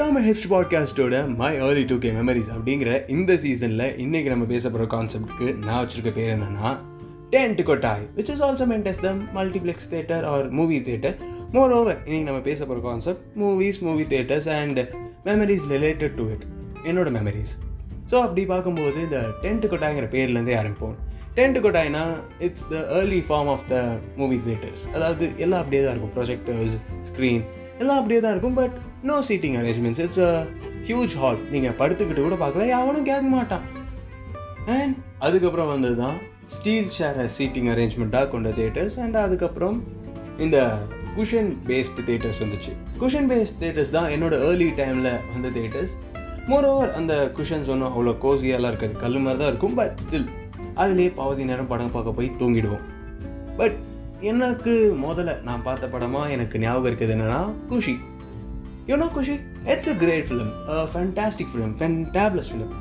Tamil hips பாட்காஸ்ட்டோட my early two K memories அப்படிங்கிற இந்த சீசனில் இன்றைக்கி நம்ம பேச போகிற கான்செப்ட்க்கு நான் வச்சுருக்க பேர் என்னென்னா டென்ட் கொட்டாய் which is also meant as the multiplex theatre or movie theatre moreover இன்றைக்கி நம்ம பேச போகிற concept movies movie theatres and memories related to it என்னோட மெமரிஸ் ஸோ அப்படி பார்க்கும்போது இந்த டென்ட் கொட்டாய்ங்கிற பேர்லேருந்தே ஆரம்பிப்போம். Tent கொட்டாய்னா it's the early form of the movie theatres அதாவது எல்லாம் அப்படியே தான் இருக்கும். ப்ரொஜெக்டர்ஸ் ஸ்க்ரீன் எல்லாம் அப்படியே தான் இருக்கும். But no seating arrangements it's a huge hall நீங்கள் படுத்துக்கிட்டு கூட பார்க்கல. யாவனும் கேட்க மாட்டான். அண்ட் அதுக்கப்புறம் வந்தது தான் ஸ்டீல் சேரை சீட்டிங் அரேஞ்ச்மெண்ட்டாக கொண்ட தேட்டர்ஸ் அண்ட் அதுக்கப்புறம் இந்த குஷன் பேஸ்டு தேட்டர்ஸ் வந்துச்சு. குஷன் பேஸ்ட் தேட்டர்ஸ் தான் என்னோட ஏர்லி டைமில் வந்த தேட்டர்ஸ் மோரோவர் அந்த குஷன்ஸ் ஒன்றும் அவ்வளோ கோசியாலாம் இருக்காது. கல் மாதிரி தான் இருக்கும் பட் ஸ்டில் அதுலேயே பாவதி நேரம் படம் பார்க்க போய் தூங்கிடுவோம். பட் எனக்கு முதல்ல நான் பார்த்த படமாக எனக்கு ஞாபகம் இருக்குது என்னென்னா Kushi. You know Kushi it's a great film fantastic film fabulous film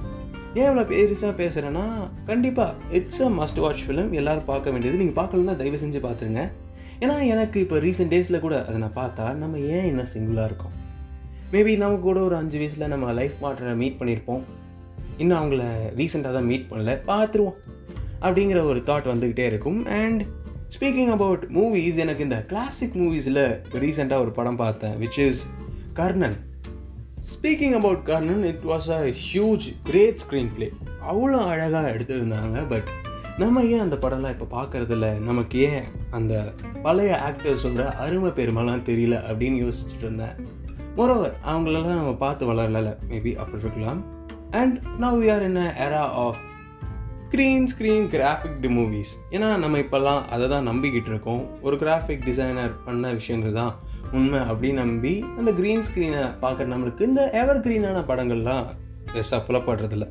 ஏன் இவ்வளோ பெருசாக பேசுகிறேன்னா கண்டிப்பாக it's a must watch film எல்லோரும் பார்க்க வேண்டியது. நீங்கள் பார்க்கலன்னா தயவு செஞ்சு பார்த்துருங்க. ஏன்னா எனக்கு இப்போ ரீசெண்ட் டேஸில் கூட அதை நான் பார்த்தா நம்ம ஏன் இன்னும் சிங்கிளாக இருக்கோம்? மேபி நம்ம கூட ஒரு அஞ்சு வயசில் நம்ம லைஃப் பார்ட்னரை மீட் பண்ணியிருப்போம் இன்னும் அவங்கள ரீசெண்டாக தான் மீட் பண்ணல. பார்த்துருவோம். அப்படிங்கிற ஒரு தாட் வந்துக்கிட்டே இருக்கும். அண்ட் ஸ்பீக்கிங் அபவுட் மூவிஸ் எனக்கு இந்த கிளாசிக் மூவிஸில் ரீசெண்டாக ஒரு படம் பார்த்தேன் which is Karnan. Speaking about Karnan it was a huge great screenplay அவ்வளோ அழகாக எடுத்திருந்தாங்க பட் நம்ம ஏன் அந்த படம்லாம் இப்போ பார்க்கறதில்ல நமக்கு ஏன் அந்த பழைய ஆக்டர்ஸோட அருமை பெருமைலாம் தெரியல அப்படின்னு யோசிச்சுட்டு இருந்தேன். மோரோவர் அவங்களெல்லாம் நம்ம பார்த்து வளரல. மேபி அப்படி இருக்கலாம். And now we are in a era of green screen graphic D movies ஏன்னா நம்ம இப்போல்லாம் அதை தான் நம்பிக்கிட்டு இருக்கோம். ஒரு கிராஃபிக் டிசைனர் பண்ண விஷயங்கள் தான் உண்மை அப்படின்னு நம்பி அந்த க்ரீன் ஸ்க்ரீனை பார்க்குற நம்மளுக்கு இந்த எவர் க்ரீனான படங்கள்லாம் பெருசாக புலப்படுறதில்ல.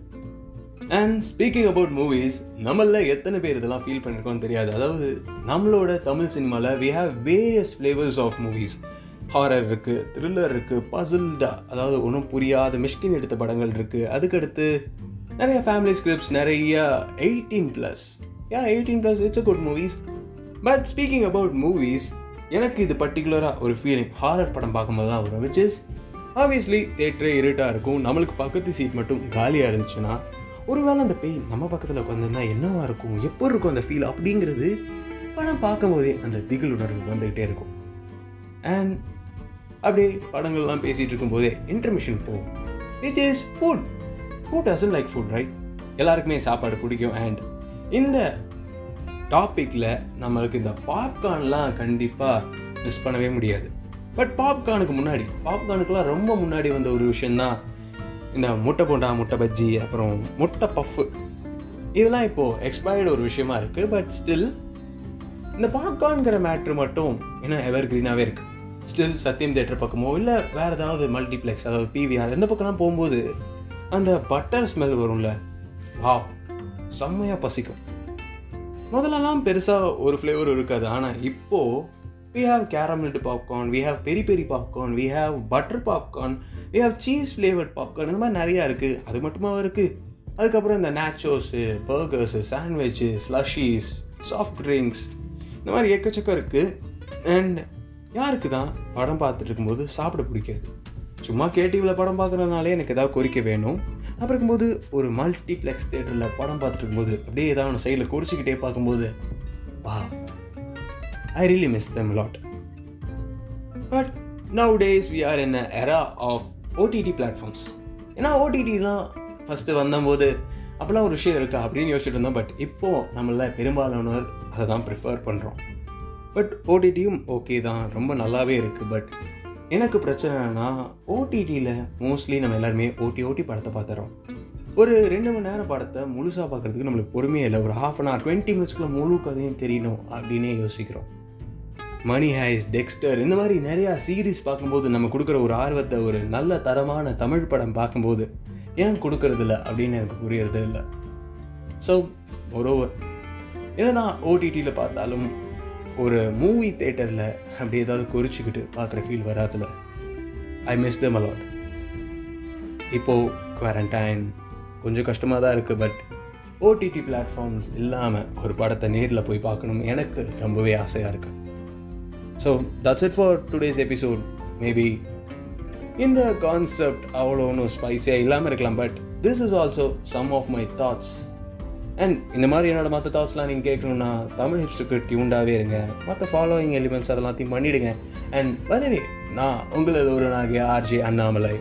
அண்ட் ஸ்பீக்கிங் அபவுட் மூவிஸ் நம்மள எத்தனை பேர் இதெல்லாம் ஃபீல் பண்ணியிருக்கோம்னு தெரியாது. அதாவது நம்மளோட தமிழ் சினிமாவில் we have various flavours of movies horror இருக்குது த்ரில்லர் இருக்குது பசில்டா அதாவது ஒன்றும் புரியாத மிஷ்கின் எடுத்த படங்கள் இருக்குது அதுக்கடுத்து நிறைய ஃபேமிலி ஸ்கிரிப்ட்ஸ் நிறைய eighteen plus yeah eighteen plus it's a good movies but speaking about movies எனக்கு இது பர்டிகுலராக ஒரு ஃபீலிங் ஹாரர் படம் பார்க்கும்போது தான் வரும் விச் இஸ் ஆப்வியஸ்லி தேட்டரே இருட்டாக இருக்கும். நம்மளுக்கு பக்கத்து சீட் மட்டும் காலியாக இருந்துச்சுன்னா ஒருவேளை அந்த பேய் நம்ம பக்கத்தில் உட்காந்துருந்தா என்னவா இருக்கும்? எப்போ இருக்கும் அந்த ஃபீல் அப்படிங்கிறது படம் பார்க்கும்போதே அந்த திகில் உணர்வு வந்துக்கிட்டே இருக்கும். அண்ட் அப்படியே படங்கள்லாம் பேசிகிட்டு இருக்கும்போதே இன்டர்மிஷன் போகும். Which is food food as in like food right எல்லாருக்குமே சாப்பாடு பிடிக்கும். அண்ட் இந்த டாப்பிக்கில் நம்மளுக்கு இந்த பாப்கார்ன்லாம் கண்டிப்பாக மிஸ் பண்ணவே முடியாது. பட் பாப்கார்னுக்கு முன்னாடி பாப்கார்னுக்குலாம் ரொம்ப முன்னாடி வந்த ஒரு விஷயந்தான் இந்த முட்டை போண்டா முட்டை பஜ்ஜி அப்புறம் முட்டை பஃப்பு இதெல்லாம் இப்போது எக்ஸ்பயர்டு ஒரு விஷயமா இருக்குது பட் ஸ்டில் இந்த பாப்கார்ன்கிற மேட்ரு மட்டும் இன்னும் எவர் க்ரீனாகவே இருக்குது ஸ்டில் சத்தியம் தேட்டர் பக்கமோ இல்லை வேறு ஏதாவது மல்டிப்ளெக்ஸ் அதாவது பிவிஆர் எந்த பக்கம்லாம் போகும்போது அந்த பட்டர் ஸ்மெல் வரும்ல. வா செம்மையாக பசிக்கும். முதல்லலாம் பெருசாக ஒரு ஃப்ளேவர் இருக்காது. ஆனால் இப்போது we have caramelled popcorn we have berry berry popcorn we have butter popcorn we have cheese flavoured popcorn இந்த மாதிரி நிறையா இருக்குது அது மட்டுமா இருக்குது அதுக்கப்புறம் இந்த nachos burgers sandwich slushies soft drinks இந்த மாதிரி எக்கச்சக்கம் இருக்குது அண்ட் யாருக்கு தான் படம் பார்த்துட்டு இருக்கும்போது சாப்பிட பிடிக்காது? சும்மா கேடிவியில் படம் பார்க்குறதுனாலே எனக்கு ஏதாவது கோரிக்கை வேணும். அப்புறம் இருக்கும்போது ஒரு மல்டிப்ளெக்ஸ் தேட்டரில் படம் பார்த்துட்டு இருக்கும்போது அப்படியே ஏதாவது ஒன்று சைடில் குறிச்சிக்கிட்டே பார்க்கும்போது வா I really miss them lot but now days we are in era of OTT platforms ஏன்னா ஓடிடிலாம் ஃபஸ்ட்டு வந்தபோது அப்போல்லாம் ஒரு விஷயம் இருக்கா அப்படின்னு யோசிச்சுட்டு இருந்தோம். பட் இப்போது நம்மள பெரும்பாலானவர் அதை தான் ப்ரிஃபர் பண்ணுறோம் பட் ஓடிடியும் ஓகே தான். ரொம்ப நல்லாவே இருக்குது பட் எனக்கு பிரச்சனைனா ஓடிடியில் மோஸ்ட்லி நம்ம எல்லாருமே ஓட்டி ஓட்டி படத்தை பார்த்துறோம். ஒரு ரெண்டு மணி நேரம் படத்தை முழுசாக பார்க்குறதுக்கு நம்மளுக்கு பொறுமையே இல்லை. ஒரு ஹாஃப் அன் ஹவர் டுவெண்ட்டி மினிட்ஸ்க்குள்ள முழு கதையும் தெரியணும் அப்படின்னே யோசிக்கிறோம். மணி ஹைஸ் டெக்ஸ்டர் இந்த மாதிரி நிறையா சீரீஸ் பார்க்கும்போது நம்ம கொடுக்குற ஒரு ஆர்வத்தை ஒரு நல்ல தரமான தமிழ் படம் பார்க்கும்போது ஏன் கொடுக்கறதில்ல அப்படின்னு எனக்கு புரியறது இல்லை. ஸோ ஒரு என்னதான் ஓடிடியில் பார்த்தாலும் ஒரு மூவி தேட்டரில் அப்படி ஏதாவது குறிச்சிக்கிட்டு பார்க்குற feel வராதுல. I miss them a lot இப்போது குவாரண்டைன் கொஞ்சம் கஷ்டமாக தான் இருக்குது பட் ஓடிடி பிளாட்ஃபார்ம்ஸ் இல்லாமல் ஒரு படத்தை நேரில் போய் பார்க்கணும் எனக்கு ரொம்பவே ஆசையாக இருக்குது so that's it for today's episode maybe இந்த கான்செப்ட் அவ்வளோ ஒன்றும் ஸ்பைஸியாக இல்லாமல் இருக்கலாம் but this is also some of my thoughts and இந்த மாதிரி என்னோட மற்ற தாட்ஸ்லாம் நீங்கள் கேட்கணுன்னா தமிழ் ஹிப்ஸ்டுக்கு டியூண்டாகவே இருங்க. மற்ற ஃபாலோயிங் எலிமெண்ட்ஸ் அதெல்லாத்தையும் பண்ணிவிடுங்க அண்ட் பதவி நான் உங்களது ஒரு நாகிய ஆர்ஜி அண்ணாமலை.